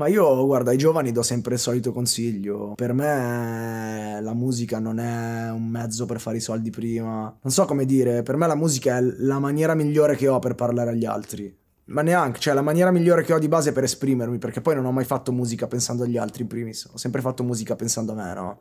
Ma io, guarda, ai giovani do sempre il solito consiglio. Per me la musica non è un mezzo per fare i soldi prima. Non so come dire, per me la musica è la maniera migliore che ho per parlare agli altri. Ma neanche, cioè la maniera migliore che ho di base per esprimermi, perché poi non ho mai fatto musica pensando agli altri in primis, ho sempre fatto musica pensando a me, no?